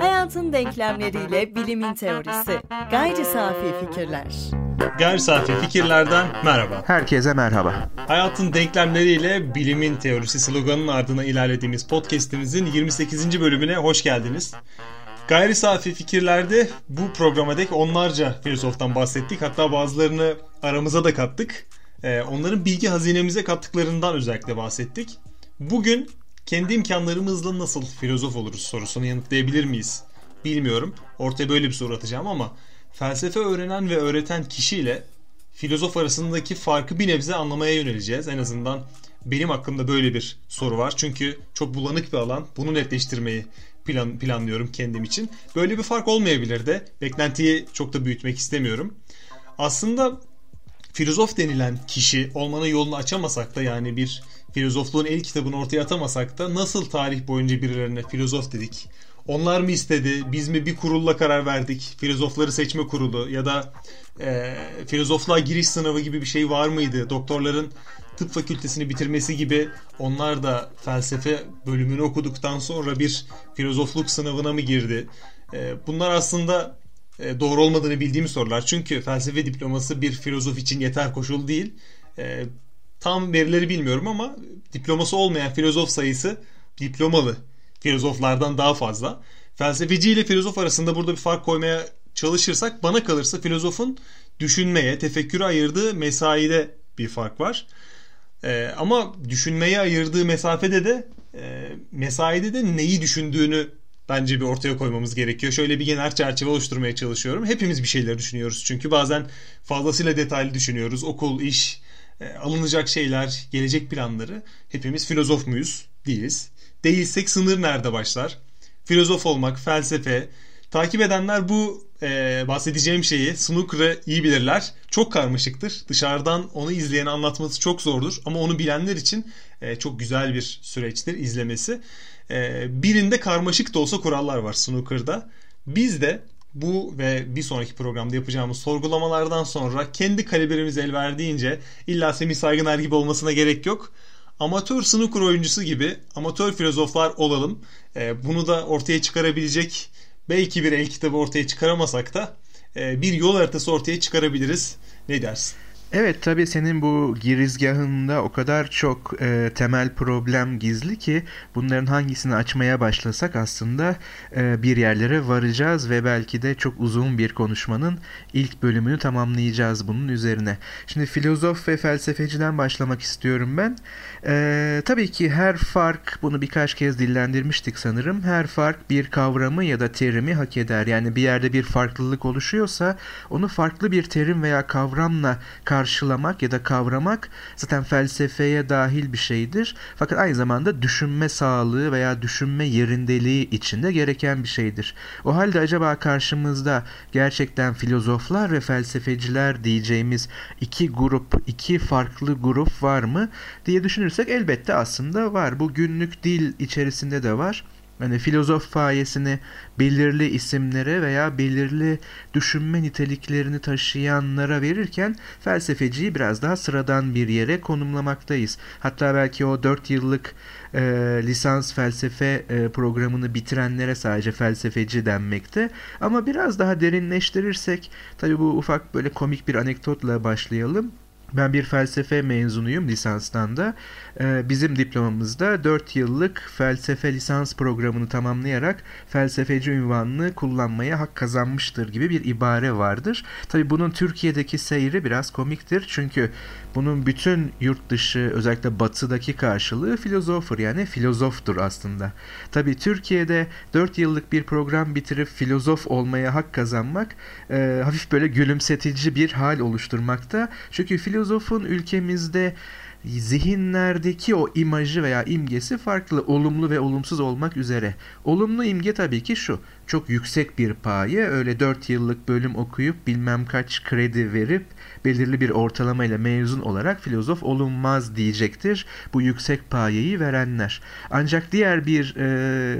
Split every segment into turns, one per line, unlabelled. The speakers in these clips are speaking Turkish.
Hayatın denklemleriyle bilimin teorisi. Gayri safi fikirler.
Gayri safi fikirlerden merhaba.
Herkese merhaba.
Hayatın denklemleriyle bilimin teorisi sloganının ardına ilerlediğimiz podcast'imizin 28. bölümüne hoş geldiniz. Gayri safi fikirlerde bu programa dek onlarca filozoftan bahsettik. Hatta bazılarını aramıza da kattık. Ee, onların bilgi hazinemize kattıklarından özellikle bahsettik. Bugün kendi imkanlarımızla nasıl filozof oluruz sorusunu yanıtlayabilir miyiz? Bilmiyorum. Ortaya böyle bir soru atacağım ama felsefe öğrenen ve öğreten kişiyle filozof arasındaki farkı bir nebze anlamaya yöneleceğiz. En azından benim aklımda böyle bir soru var. Çünkü çok bulanık bir alan. Bunu netleştirmeyi plan, planlıyorum kendim için. Böyle bir fark olmayabilir de. Beklentiyi çok da büyütmek istemiyorum. Aslında filozof denilen kişi olmanın yolunu açamasak da yani bir filozofluğun el kitabını ortaya atamasak da nasıl tarih boyunca birilerine filozof dedik? Onlar mı istedi? Biz mi bir kurulla karar verdik? Filozofları seçme kurulu ya da e, filozofluğa giriş sınavı gibi bir şey var mıydı? Doktorların tıp fakültesini bitirmesi gibi onlar da felsefe bölümünü okuduktan sonra bir filozofluk sınavına mı girdi? E, bunlar aslında doğru olmadığını bildiğim sorular. Çünkü felsefe diploması bir filozof için yeter koşul değil. E, tam verileri bilmiyorum ama diploması olmayan filozof sayısı diplomalı filozoflardan daha fazla. Felsefeci ile filozof arasında burada bir fark koymaya çalışırsak bana kalırsa filozofun düşünmeye, tefekküre ayırdığı mesaide bir fark var. Ee, ama düşünmeye ayırdığı mesafede de e, mesaide de neyi düşündüğünü bence bir ortaya koymamız gerekiyor. Şöyle bir genel çerçeve oluşturmaya çalışıyorum. Hepimiz bir şeyler düşünüyoruz çünkü bazen fazlasıyla detaylı düşünüyoruz. Okul, iş, e, alınacak şeyler, gelecek planları. Hepimiz filozof muyuz? Değiliz. Değilsek sınır nerede başlar? Filozof olmak, felsefe. Takip edenler bu e, bahsedeceğim şeyi, snooker'ı iyi bilirler. Çok karmaşıktır. Dışarıdan onu izleyen anlatması çok zordur. Ama onu bilenler için e, çok güzel bir süreçtir izlemesi. E, birinde karmaşık da olsa kurallar var snooker'da. Biz de bu ve bir sonraki programda yapacağımız sorgulamalardan sonra kendi kalibremiz el verdiğince illa Semih Saygıner gibi olmasına gerek yok. Amatör snooker oyuncusu gibi amatör filozoflar olalım. E, bunu da ortaya çıkarabilecek belki bir el kitabı ortaya çıkaramasak da e, bir yol haritası ortaya çıkarabiliriz. Ne dersin?
Evet tabii senin bu girizgahında o kadar çok e, temel problem gizli ki bunların hangisini açmaya başlasak aslında e, bir yerlere varacağız ve belki de çok uzun bir konuşmanın ilk bölümünü tamamlayacağız bunun üzerine. Şimdi filozof ve felsefeciden başlamak istiyorum ben. E, tabii ki her fark bunu birkaç kez dillendirmiştik sanırım. Her fark bir kavramı ya da terimi hak eder. Yani bir yerde bir farklılık oluşuyorsa onu farklı bir terim veya kavramla karşılamak ya da kavramak zaten felsefeye dahil bir şeydir. Fakat aynı zamanda düşünme sağlığı veya düşünme yerindeliği içinde gereken bir şeydir. O halde acaba karşımızda gerçekten filozoflar ve felsefeciler diyeceğimiz iki grup, iki farklı grup var mı diye düşünürsek elbette aslında var. Bu günlük dil içerisinde de var. Yani filozof fayesini belirli isimlere veya belirli düşünme niteliklerini taşıyanlara verirken felsefeciyi biraz daha sıradan bir yere konumlamaktayız. Hatta belki o 4 yıllık e, lisans felsefe e, programını bitirenlere sadece felsefeci denmekte. Ama biraz daha derinleştirirsek tabii bu ufak böyle komik bir anekdotla başlayalım. Ben bir felsefe mezunuyum lisanstan da. Ee, bizim diplomamızda 4 yıllık felsefe lisans programını tamamlayarak felsefeci ünvanını kullanmaya hak kazanmıştır gibi bir ibare vardır. Tabi bunun Türkiye'deki seyri biraz komiktir. Çünkü bunun bütün yurt dışı özellikle batıdaki karşılığı filozofer yani filozoftur aslında. Tabi Türkiye'de 4 yıllık bir program bitirip filozof olmaya hak kazanmak e, hafif böyle gülümsetici bir hal oluşturmakta. Çünkü filozofun ülkemizde zihinlerdeki o imajı veya imgesi farklı, olumlu ve olumsuz olmak üzere. Olumlu imge tabii ki şu, çok yüksek bir paye, öyle 4 yıllık bölüm okuyup bilmem kaç kredi verip belirli bir ortalamayla mezun olarak filozof olunmaz diyecektir bu yüksek payeyi verenler. Ancak diğer bir e,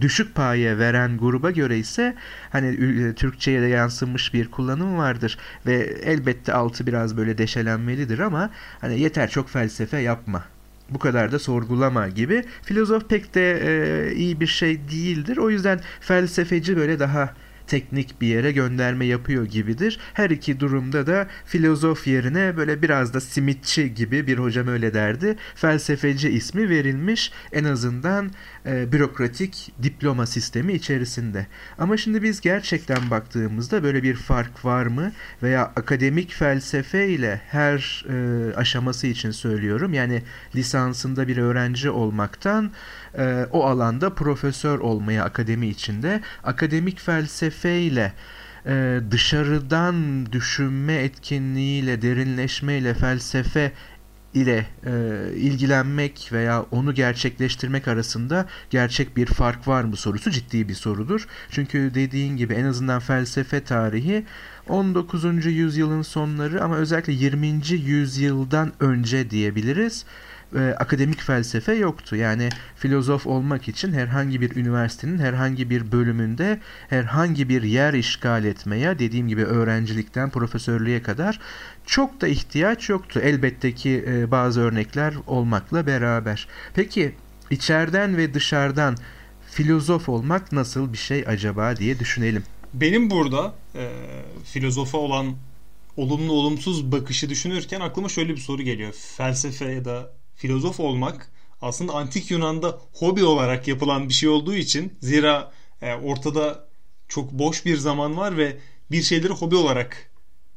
düşük paye veren gruba göre ise hani e, Türkçe'ye de yansımış bir kullanım vardır ve elbette altı biraz böyle deşelenmelidir ama hani yeter çok felsefe yapma bu kadar da sorgulama gibi. Filozof pek de e, iyi bir şey değildir. O yüzden felsefeci böyle daha teknik bir yere gönderme yapıyor gibidir. Her iki durumda da filozof yerine böyle biraz da simitçi gibi bir hocam öyle derdi. Felsefeci ismi verilmiş en azından e, bürokratik diploma sistemi içerisinde. Ama şimdi biz gerçekten baktığımızda böyle bir fark var mı? Veya akademik felsefe ile her e, aşaması için söylüyorum. Yani lisansında bir öğrenci olmaktan e, o alanda profesör olmaya akademi içinde. Akademik felsefe ile e, dışarıdan düşünme etkinliğiyle, derinleşmeyle felsefe ile e, ilgilenmek veya onu gerçekleştirmek arasında gerçek bir fark var mı sorusu ciddi bir sorudur. Çünkü dediğin gibi en azından felsefe tarihi 19. yüzyılın sonları ama özellikle 20. yüzyıldan önce diyebiliriz e, akademik felsefe yoktu. Yani filozof olmak için herhangi bir üniversitenin herhangi bir bölümünde herhangi bir yer işgal etmeye dediğim gibi öğrencilikten profesörlüğe kadar çok da ihtiyaç yoktu. Elbette ki e, bazı örnekler olmakla beraber. Peki içeriden ve dışarıdan filozof olmak nasıl bir şey acaba diye düşünelim.
Benim burada e, filozofa olan olumlu olumsuz bakışı düşünürken aklıma şöyle bir soru geliyor. Felsefe ya da filozof olmak aslında antik Yunan'da hobi olarak yapılan bir şey olduğu için zira e, ortada çok boş bir zaman var ve bir şeyleri hobi olarak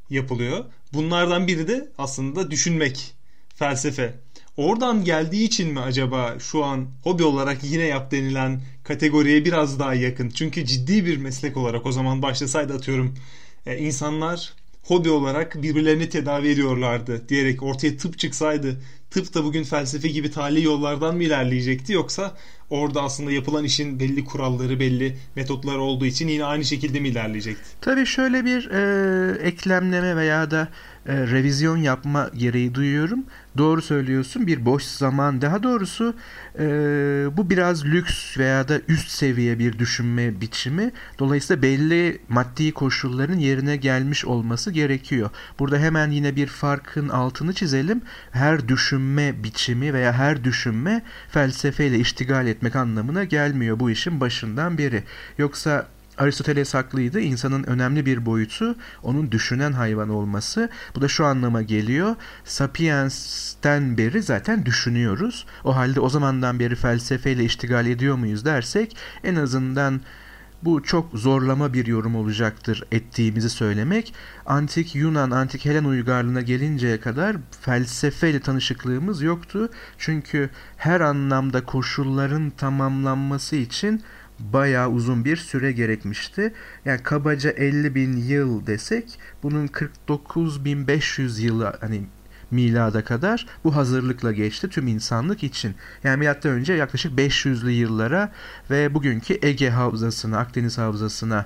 yapılıyor. Bunlardan biri de aslında düşünmek, felsefe. Oradan geldiği için mi acaba şu an hobi olarak yine yap denilen kategoriye biraz daha yakın? Çünkü ciddi bir meslek olarak o zaman başlasaydı atıyorum e, insanlar hobi olarak birbirlerini tedavi ediyorlardı diyerek ortaya tıp çıksaydı tıp da bugün felsefe gibi tali yollardan mı ilerleyecekti yoksa orada aslında yapılan işin belli kuralları belli metotlar olduğu için yine aynı şekilde mi ilerleyecekti?
Tabii şöyle bir e, eklemleme veya da e, revizyon yapma gereği duyuyorum. Doğru söylüyorsun bir boş zaman daha doğrusu e, bu biraz lüks veya da üst seviye bir düşünme biçimi. Dolayısıyla belli maddi koşulların yerine gelmiş olması gerekiyor. Burada hemen yine bir farkın altını çizelim. Her düşünme biçimi veya her düşünme felsefeyle iştigal etmek anlamına gelmiyor bu işin başından beri. Yoksa Aristoteles haklıydı. İnsanın önemli bir boyutu onun düşünen hayvan olması. Bu da şu anlama geliyor. Sapiens'ten beri zaten düşünüyoruz. O halde o zamandan beri felsefeyle iştigal ediyor muyuz dersek en azından bu çok zorlama bir yorum olacaktır ettiğimizi söylemek. Antik Yunan, Antik Helen uygarlığına gelinceye kadar felsefeyle tanışıklığımız yoktu. Çünkü her anlamda koşulların tamamlanması için bayağı uzun bir süre gerekmişti. Yani kabaca 50 bin yıl desek bunun 49.500 yılı hani milada kadar bu hazırlıkla geçti tüm insanlık için. Yani milattan önce yaklaşık 500'lü yıllara ve bugünkü Ege havzasına, Akdeniz havzasına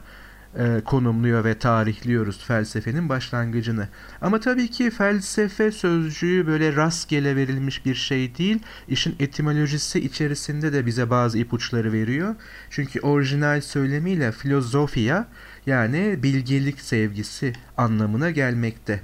e, konumluyor ve tarihliyoruz felsefenin başlangıcını. Ama tabii ki felsefe sözcüğü böyle rastgele verilmiş bir şey değil. İşin etimolojisi içerisinde de bize bazı ipuçları veriyor. Çünkü orijinal söylemiyle filozofia yani bilgelik sevgisi anlamına gelmekte.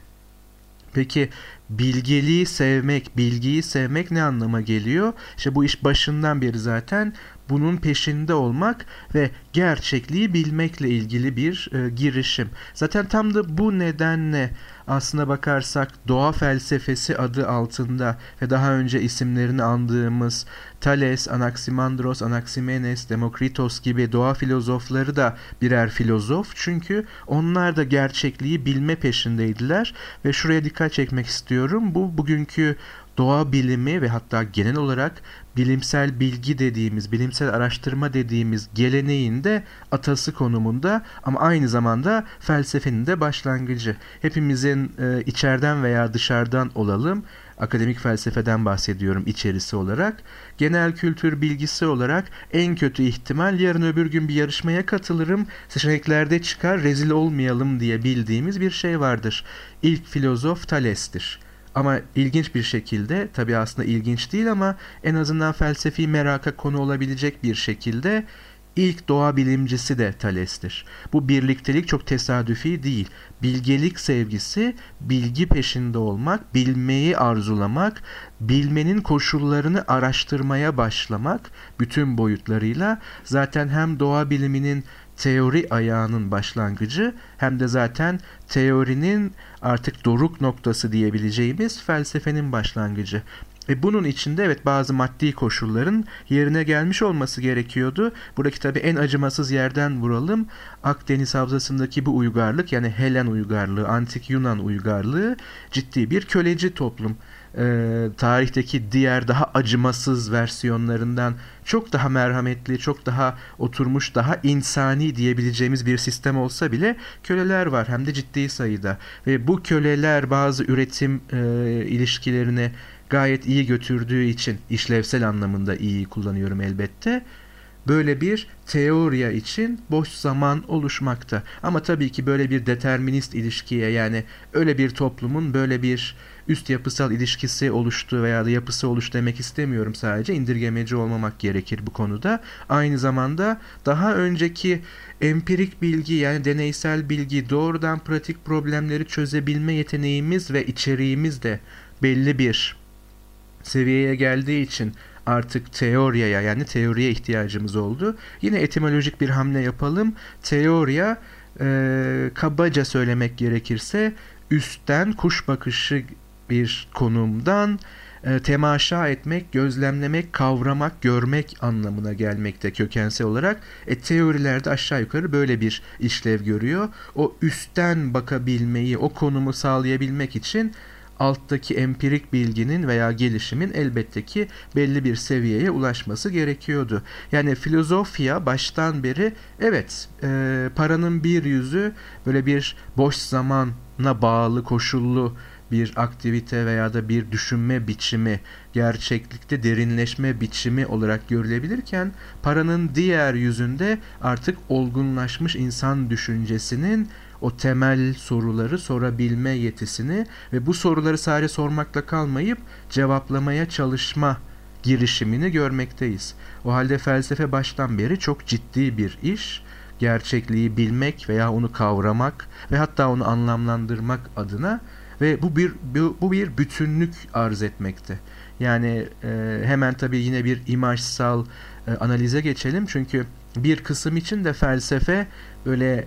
Peki bilgeliği sevmek, bilgiyi sevmek ne anlama geliyor? İşte bu iş başından beri zaten bunun peşinde olmak ve gerçekliği bilmekle ilgili bir e, girişim. Zaten tam da bu nedenle aslına bakarsak doğa felsefesi adı altında ve daha önce isimlerini andığımız Thales, Anaximandros, Anaximenes, Demokritos gibi doğa filozofları da birer filozof. Çünkü onlar da gerçekliği bilme peşindeydiler ve şuraya dikkat çekmek istiyorum. Bu bugünkü doğa bilimi ve hatta genel olarak bilimsel bilgi dediğimiz, bilimsel araştırma dediğimiz geleneğin de atası konumunda ama aynı zamanda felsefenin de başlangıcı. Hepimizin e, içeriden veya dışarıdan olalım, akademik felsefeden bahsediyorum içerisi olarak. Genel kültür bilgisi olarak en kötü ihtimal yarın öbür gün bir yarışmaya katılırım, seçeneklerde çıkar rezil olmayalım diye bildiğimiz bir şey vardır. İlk filozof Thales'tir. Ama ilginç bir şekilde tabii aslında ilginç değil ama en azından felsefi meraka konu olabilecek bir şekilde ilk doğa bilimcisi de Thales'tir. Bu birliktelik çok tesadüfi değil. Bilgelik sevgisi, bilgi peşinde olmak, bilmeyi arzulamak, bilmenin koşullarını araştırmaya başlamak bütün boyutlarıyla zaten hem doğa biliminin teori ayağının başlangıcı hem de zaten teorinin artık doruk noktası diyebileceğimiz felsefenin başlangıcı. Ve bunun içinde evet bazı maddi koşulların yerine gelmiş olması gerekiyordu. Buradaki tabi en acımasız yerden vuralım. Akdeniz Havzası'ndaki bu uygarlık yani Helen uygarlığı, antik Yunan uygarlığı ciddi bir köleci toplum. Ee, tarihteki diğer daha acımasız versiyonlarından çok daha merhametli, çok daha oturmuş, daha insani diyebileceğimiz bir sistem olsa bile köleler var hem de ciddi sayıda. Ve bu köleler bazı üretim e, ilişkilerini gayet iyi götürdüğü için işlevsel anlamında iyi kullanıyorum elbette. Böyle bir teoriya için boş zaman oluşmakta. Ama tabii ki böyle bir determinist ilişkiye yani öyle bir toplumun böyle bir üst yapısal ilişkisi oluştu veya da yapısı oluştu demek istemiyorum sadece. indirgemeci olmamak gerekir bu konuda. Aynı zamanda daha önceki empirik bilgi yani deneysel bilgi doğrudan pratik problemleri çözebilme yeteneğimiz ve içeriğimiz de belli bir seviyeye geldiği için artık teoriye yani teoriye ihtiyacımız oldu. Yine etimolojik bir hamle yapalım. Teoriya e, kabaca söylemek gerekirse üstten kuş bakışı bir konumdan e, temaşa etmek, gözlemlemek, kavramak, görmek anlamına gelmekte kökensel olarak. E, teorilerde aşağı yukarı böyle bir işlev görüyor. O üstten bakabilmeyi, o konumu sağlayabilmek için alttaki empirik bilginin veya gelişimin elbette ki belli bir seviyeye ulaşması gerekiyordu. Yani filozofya baştan beri evet e, paranın bir yüzü böyle bir boş zamana bağlı koşullu bir aktivite veya da bir düşünme biçimi, gerçeklikte derinleşme biçimi olarak görülebilirken paranın diğer yüzünde artık olgunlaşmış insan düşüncesinin o temel soruları sorabilme yetisini ve bu soruları sadece sormakla kalmayıp cevaplamaya çalışma girişimini görmekteyiz. O halde felsefe baştan beri çok ciddi bir iş. Gerçekliği bilmek veya onu kavramak ve hatta onu anlamlandırmak adına ve bu bir bu, bu bir bütünlük arz etmekte. Yani e, hemen tabii yine bir imajsal e, analize geçelim çünkü bir kısım için de felsefe böyle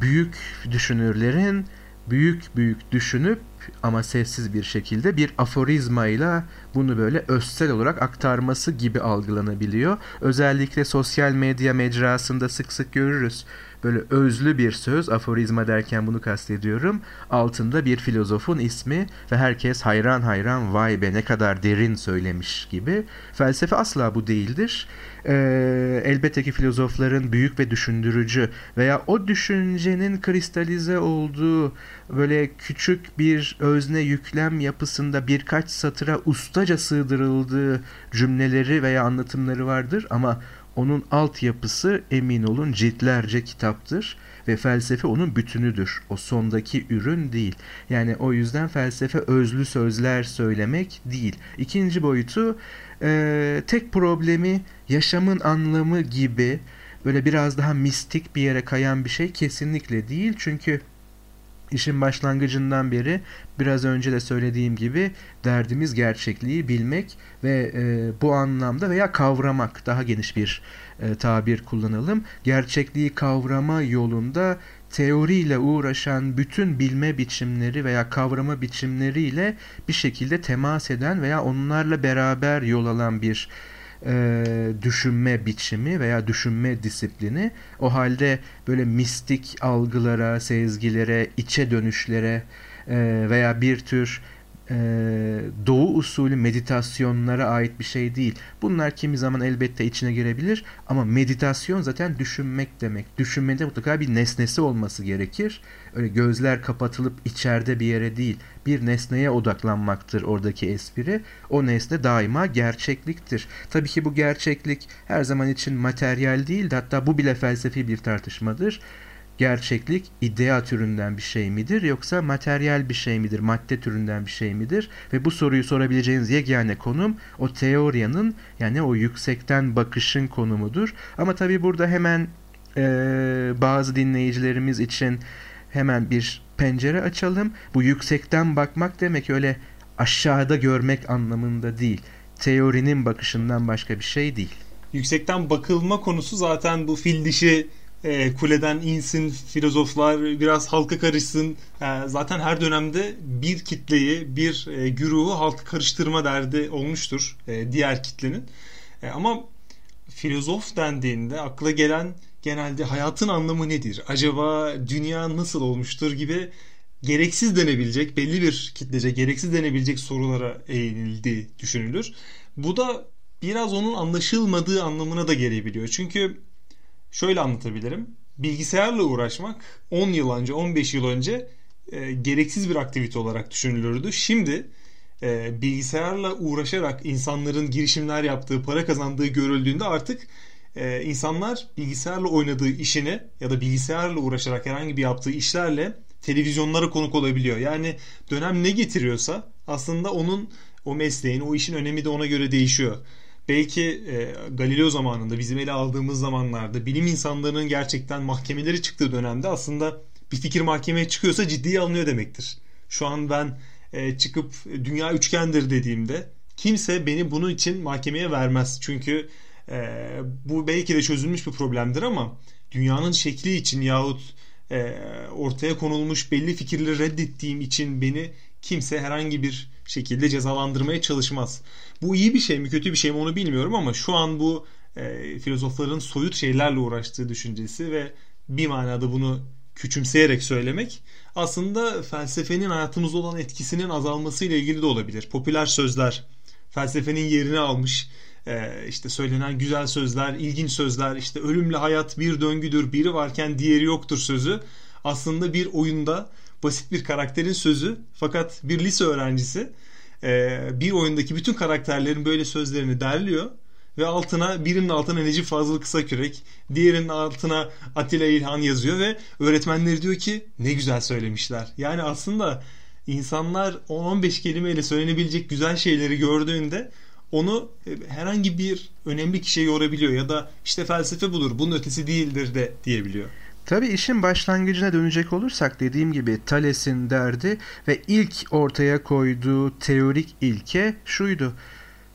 büyük düşünürlerin büyük büyük düşünüp ama sessiz bir şekilde bir aforizmayla bunu böyle özsel olarak aktarması gibi algılanabiliyor. Özellikle sosyal medya mecrasında sık sık görürüz böyle özlü bir söz aforizma derken bunu kastediyorum. Altında bir filozofun ismi ve herkes hayran hayran vay be ne kadar derin söylemiş gibi. Felsefe asla bu değildir. Ee, elbette ki filozofların büyük ve düşündürücü veya o düşüncenin kristalize olduğu böyle küçük bir özne yüklem yapısında birkaç satıra ustaca sığdırıldığı cümleleri veya anlatımları vardır ama onun altyapısı emin olun ciltlerce kitaptır ve felsefe onun bütünüdür. O sondaki ürün değil. Yani o yüzden felsefe özlü sözler söylemek değil. İkinci boyutu e, tek problemi yaşamın anlamı gibi böyle biraz daha mistik bir yere kayan bir şey kesinlikle değil. Çünkü İşin başlangıcından beri biraz önce de söylediğim gibi derdimiz gerçekliği bilmek ve e, bu anlamda veya kavramak daha geniş bir e, tabir kullanalım. Gerçekliği kavrama yolunda teoriyle uğraşan bütün bilme biçimleri veya kavrama biçimleriyle bir şekilde temas eden veya onlarla beraber yol alan bir e, düşünme biçimi veya düşünme disiplini o halde böyle mistik algılara, sezgilere, içe dönüşlere e, veya bir tür e, doğu usulü meditasyonlara ait bir şey değil. Bunlar kimi zaman elbette içine girebilir ama meditasyon zaten düşünmek demek. Düşünmede mutlaka bir nesnesi olması gerekir. Öyle gözler kapatılıp içeride bir yere değil, bir nesneye odaklanmaktır oradaki espri. O nesne daima gerçekliktir. Tabii ki bu gerçeklik her zaman için materyal değil de hatta bu bile felsefi bir tartışmadır gerçeklik idea türünden bir şey midir yoksa materyal bir şey midir, madde türünden bir şey midir? Ve bu soruyu sorabileceğiniz yegane konum o teoriyanın yani o yüksekten bakışın konumudur. Ama tabi burada hemen e, bazı dinleyicilerimiz için hemen bir pencere açalım. Bu yüksekten bakmak demek öyle aşağıda görmek anlamında değil. Teorinin bakışından başka bir şey değil.
Yüksekten bakılma konusu zaten bu fil dişi e, kuleden insin filozoflar biraz halka karışsın. E, zaten her dönemde bir kitleyi, bir e, güruhu halka karıştırma derdi olmuştur e, diğer kitlenin. E, ama filozof dendiğinde akla gelen genelde hayatın anlamı nedir? Acaba dünya nasıl olmuştur gibi gereksiz denebilecek belli bir kitlece gereksiz denebilecek sorulara eğildiği düşünülür. Bu da biraz onun anlaşılmadığı anlamına da gelebiliyor. Çünkü şöyle anlatabilirim. Bilgisayarla uğraşmak 10 yıl önce, 15 yıl önce e, gereksiz bir aktivite olarak düşünülürdü. Şimdi e, bilgisayarla uğraşarak insanların girişimler yaptığı, para kazandığı görüldüğünde artık e, insanlar bilgisayarla oynadığı işini ya da bilgisayarla uğraşarak herhangi bir yaptığı işlerle televizyonlara konuk olabiliyor. Yani dönem ne getiriyorsa aslında onun o mesleğin, o işin önemi de ona göre değişiyor. Belki e, Galileo zamanında bizim ele aldığımız zamanlarda bilim insanlarının gerçekten mahkemeleri çıktığı dönemde aslında bir fikir mahkemeye çıkıyorsa ciddiye alınıyor demektir. Şu an ben e, çıkıp dünya üçgendir dediğimde kimse beni bunun için mahkemeye vermez. Çünkü e, bu belki de çözülmüş bir problemdir ama dünyanın şekli için yahut e, ortaya konulmuş belli fikirleri reddettiğim için beni kimse herhangi bir şekilde cezalandırmaya çalışmaz. Bu iyi bir şey mi kötü bir şey mi onu bilmiyorum ama şu an bu e, filozofların soyut şeylerle uğraştığı düşüncesi ve bir manada bunu küçümseyerek söylemek aslında felsefenin hayatımızda olan etkisinin azalması ile ilgili de olabilir. Popüler sözler felsefenin yerini almış e, işte söylenen güzel sözler, ilginç sözler, işte ölümle hayat bir döngüdür, biri varken diğeri yoktur sözü aslında bir oyunda basit bir karakterin sözü fakat bir lise öğrencisi e, bir oyundaki bütün karakterlerin böyle sözlerini derliyor ve altına birinin altına Necip Fazıl Kısakürek, diğerinin altına Atilla İlhan yazıyor ve öğretmenleri diyor ki ne güzel söylemişler. Yani aslında insanlar 10-15 kelimeyle söylenebilecek güzel şeyleri gördüğünde onu e, herhangi bir önemli kişiye yorabiliyor ya da işte felsefe budur bunun ötesi değildir de diyebiliyor.
Tabii işin başlangıcına dönecek olursak dediğim gibi Thales'in derdi ve ilk ortaya koyduğu teorik ilke şuydu.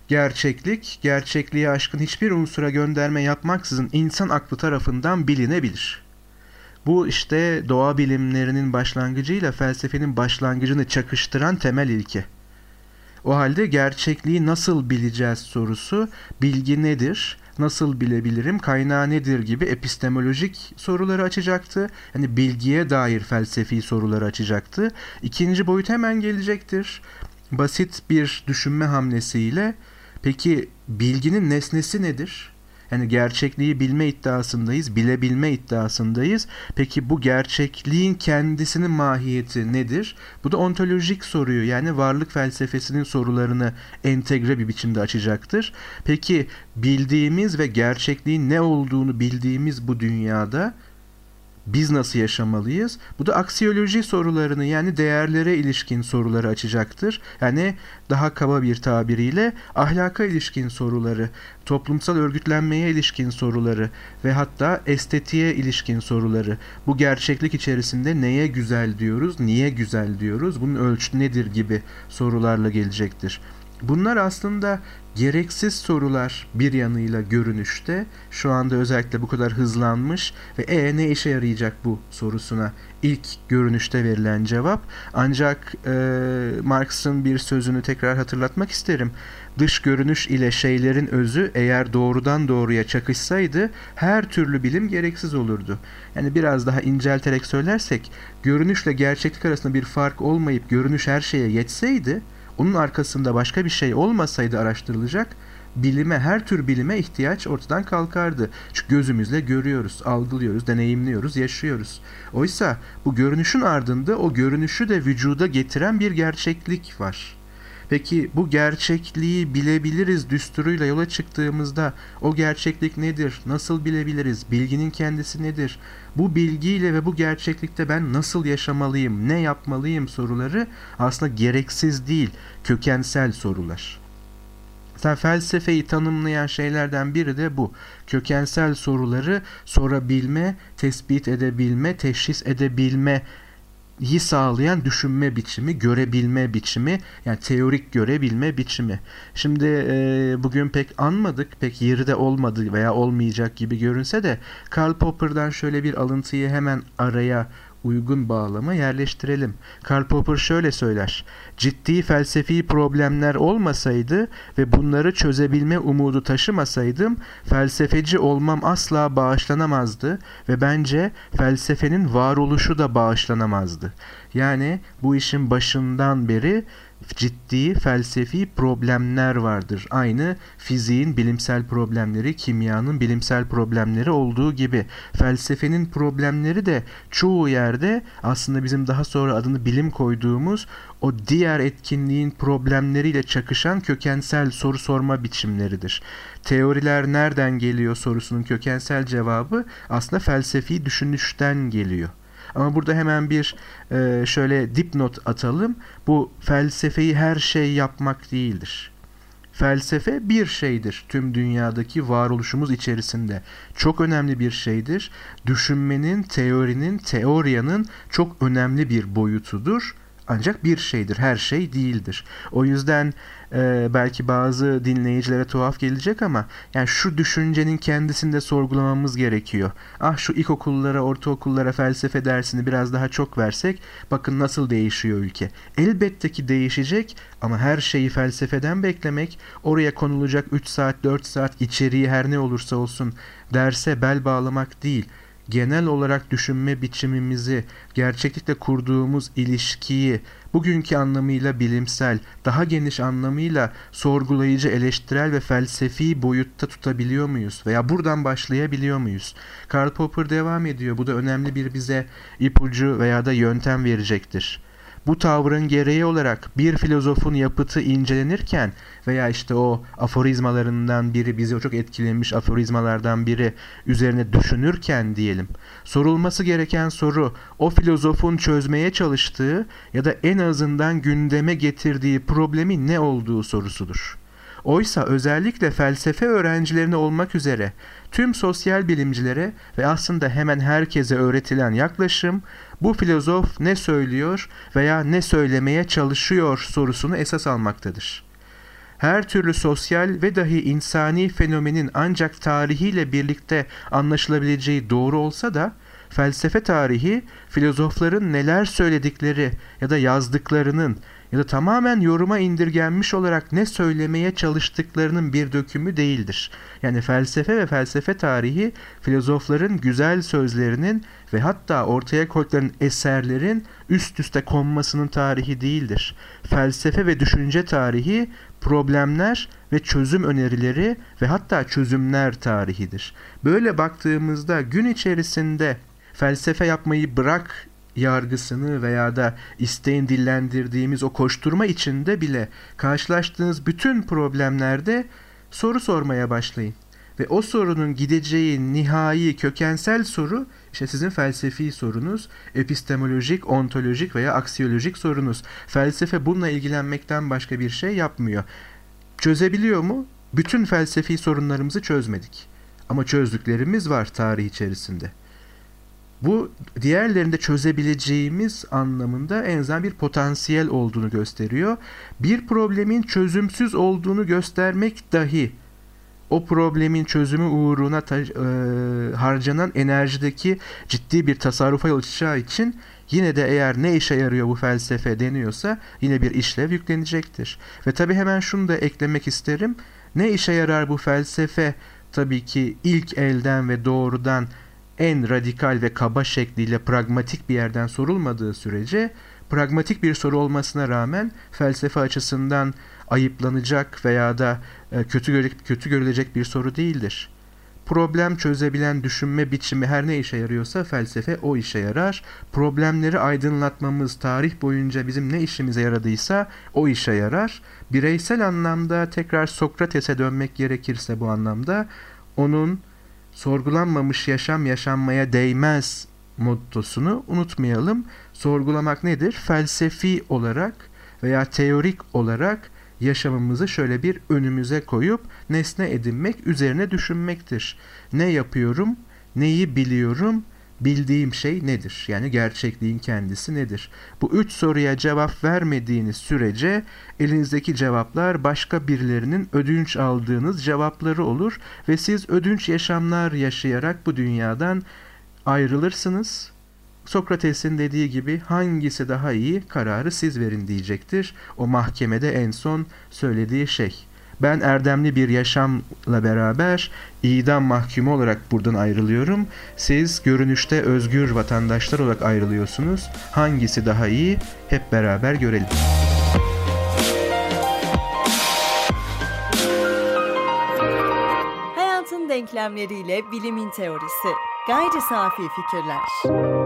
Gerçeklik, gerçekliğe aşkın hiçbir unsura gönderme yapmaksızın insan aklı tarafından bilinebilir. Bu işte doğa bilimlerinin başlangıcıyla felsefenin başlangıcını çakıştıran temel ilke. O halde gerçekliği nasıl bileceğiz sorusu bilgi nedir? Nasıl bilebilirim? Kaynağı nedir gibi epistemolojik soruları açacaktı. Hani bilgiye dair felsefi soruları açacaktı. İkinci boyut hemen gelecektir. Basit bir düşünme hamlesiyle peki bilginin nesnesi nedir? Yani gerçekliği bilme iddiasındayız, bilebilme iddiasındayız. Peki bu gerçekliğin kendisinin mahiyeti nedir? Bu da ontolojik soruyu yani varlık felsefesinin sorularını entegre bir biçimde açacaktır. Peki bildiğimiz ve gerçekliğin ne olduğunu bildiğimiz bu dünyada biz nasıl yaşamalıyız? Bu da aksiyoloji sorularını yani değerlere ilişkin soruları açacaktır. Yani daha kaba bir tabiriyle ahlaka ilişkin soruları, toplumsal örgütlenmeye ilişkin soruları ve hatta estetiğe ilişkin soruları. Bu gerçeklik içerisinde neye güzel diyoruz, niye güzel diyoruz, bunun ölçütü nedir gibi sorularla gelecektir. Bunlar aslında gereksiz sorular bir yanıyla görünüşte şu anda özellikle bu kadar hızlanmış ve e ne işe yarayacak bu sorusuna ilk görünüşte verilen cevap ancak e, Marx'ın bir sözünü tekrar hatırlatmak isterim. Dış görünüş ile şeylerin özü eğer doğrudan doğruya çakışsaydı her türlü bilim gereksiz olurdu. Yani biraz daha incelterek söylersek görünüşle gerçeklik arasında bir fark olmayıp görünüş her şeye yetseydi onun arkasında başka bir şey olmasaydı araştırılacak, bilime, her tür bilime ihtiyaç ortadan kalkardı. Çünkü gözümüzle görüyoruz, algılıyoruz, deneyimliyoruz, yaşıyoruz. Oysa bu görünüşün ardında o görünüşü de vücuda getiren bir gerçeklik var. Peki bu gerçekliği bilebiliriz düsturuyla yola çıktığımızda o gerçeklik nedir? Nasıl bilebiliriz? Bilginin kendisi nedir? Bu bilgiyle ve bu gerçeklikte ben nasıl yaşamalıyım? Ne yapmalıyım soruları aslında gereksiz değil, kökensel sorular. Zaten felsefeyi tanımlayan şeylerden biri de bu. Kökensel soruları sorabilme, tespit edebilme, teşhis edebilme iyi sağlayan düşünme biçimi, görebilme biçimi, yani teorik görebilme biçimi. Şimdi e, bugün pek anmadık, pek yeri de olmadı veya olmayacak gibi görünse de Karl Popper'dan şöyle bir alıntıyı hemen araya uygun bağlama yerleştirelim. Karl Popper şöyle söyler. Ciddi felsefi problemler olmasaydı ve bunları çözebilme umudu taşımasaydım felsefeci olmam asla bağışlanamazdı ve bence felsefenin varoluşu da bağışlanamazdı. Yani bu işin başından beri ciddi felsefi problemler vardır. Aynı fiziğin bilimsel problemleri, kimyanın bilimsel problemleri olduğu gibi felsefenin problemleri de çoğu yerde aslında bizim daha sonra adını bilim koyduğumuz o diğer etkinliğin problemleriyle çakışan kökensel soru sorma biçimleridir. Teoriler nereden geliyor sorusunun kökensel cevabı aslında felsefi düşünüşten geliyor. Ama burada hemen bir e, şöyle dipnot atalım. Bu felsefeyi her şey yapmak değildir. Felsefe bir şeydir tüm dünyadaki varoluşumuz içerisinde. Çok önemli bir şeydir. Düşünmenin, teorinin, teoriyanın çok önemli bir boyutudur. Ancak bir şeydir, her şey değildir. O yüzden e, belki bazı dinleyicilere tuhaf gelecek ama yani şu düşüncenin kendisinde sorgulamamız gerekiyor. Ah şu ilkokullara, ortaokullara felsefe dersini biraz daha çok versek bakın nasıl değişiyor ülke. Elbette ki değişecek ama her şeyi felsefeden beklemek, oraya konulacak 3 saat, 4 saat içeriği her ne olursa olsun derse bel bağlamak değil genel olarak düşünme biçimimizi, gerçeklikle kurduğumuz ilişkiyi, bugünkü anlamıyla bilimsel, daha geniş anlamıyla sorgulayıcı, eleştirel ve felsefi boyutta tutabiliyor muyuz? Veya buradan başlayabiliyor muyuz? Karl Popper devam ediyor. Bu da önemli bir bize ipucu veya da yöntem verecektir. Bu tavrın gereği olarak bir filozofun yapıtı incelenirken veya işte o aforizmalarından biri bizi çok etkilemiş aforizmalardan biri üzerine düşünürken diyelim sorulması gereken soru o filozofun çözmeye çalıştığı ya da en azından gündeme getirdiği problemi ne olduğu sorusudur. Oysa özellikle felsefe öğrencilerine olmak üzere tüm sosyal bilimcilere ve aslında hemen herkese öğretilen yaklaşım bu filozof ne söylüyor veya ne söylemeye çalışıyor sorusunu esas almaktadır. Her türlü sosyal ve dahi insani fenomenin ancak tarihiyle birlikte anlaşılabileceği doğru olsa da felsefe tarihi filozofların neler söyledikleri ya da yazdıklarının ya da tamamen yoruma indirgenmiş olarak ne söylemeye çalıştıklarının bir dökümü değildir. Yani felsefe ve felsefe tarihi filozofların güzel sözlerinin ve hatta ortaya koydukların eserlerin üst üste konmasının tarihi değildir. Felsefe ve düşünce tarihi problemler ve çözüm önerileri ve hatta çözümler tarihidir. Böyle baktığımızda gün içerisinde felsefe yapmayı bırak yargısını veya da isteğin dillendirdiğimiz o koşturma içinde bile karşılaştığınız bütün problemlerde soru sormaya başlayın. Ve o sorunun gideceği nihai kökensel soru işte sizin felsefi sorunuz, epistemolojik, ontolojik veya aksiyolojik sorunuz. Felsefe bununla ilgilenmekten başka bir şey yapmıyor. Çözebiliyor mu? Bütün felsefi sorunlarımızı çözmedik. Ama çözdüklerimiz var tarih içerisinde. Bu diğerlerinde çözebileceğimiz anlamında en azından bir potansiyel olduğunu gösteriyor. Bir problemin çözümsüz olduğunu göstermek dahi o problemin çözümü uğruna ta, e, harcanan enerjideki ciddi bir tasarrufa yol açacağı için yine de eğer ne işe yarıyor bu felsefe deniyorsa yine bir işlev yüklenecektir. Ve tabi hemen şunu da eklemek isterim. Ne işe yarar bu felsefe? Tabii ki ilk elden ve doğrudan en radikal ve kaba şekliyle pragmatik bir yerden sorulmadığı sürece pragmatik bir soru olmasına rağmen felsefe açısından ayıplanacak veya da e, kötü, kötü görülecek bir soru değildir. problem çözebilen düşünme biçimi her ne işe yarıyorsa felsefe o işe yarar. Problemleri aydınlatmamız tarih boyunca bizim ne işimize yaradıysa o işe yarar. Bireysel anlamda tekrar Sokrates'e dönmek gerekirse bu anlamda onun sorgulanmamış yaşam yaşanmaya değmez mottosunu unutmayalım. Sorgulamak nedir? Felsefi olarak veya teorik olarak yaşamımızı şöyle bir önümüze koyup nesne edinmek, üzerine düşünmektir. Ne yapıyorum? Neyi biliyorum? Bildiğim şey nedir? Yani gerçekliğin kendisi nedir? Bu üç soruya cevap vermediğiniz sürece elinizdeki cevaplar başka birilerinin ödünç aldığınız cevapları olur ve siz ödünç yaşamlar yaşayarak bu dünyadan ayrılırsınız Sokrates'in dediği gibi hangisi daha iyi kararı siz verin diyecektir. O mahkemede en son söylediği şey. Ben erdemli bir yaşamla beraber idam mahkumu olarak buradan ayrılıyorum. Siz görünüşte özgür vatandaşlar olarak ayrılıyorsunuz. Hangisi daha iyi hep beraber görelim.
Hayatın denklemleriyle bilimin teorisi. Gayri safi fikirler.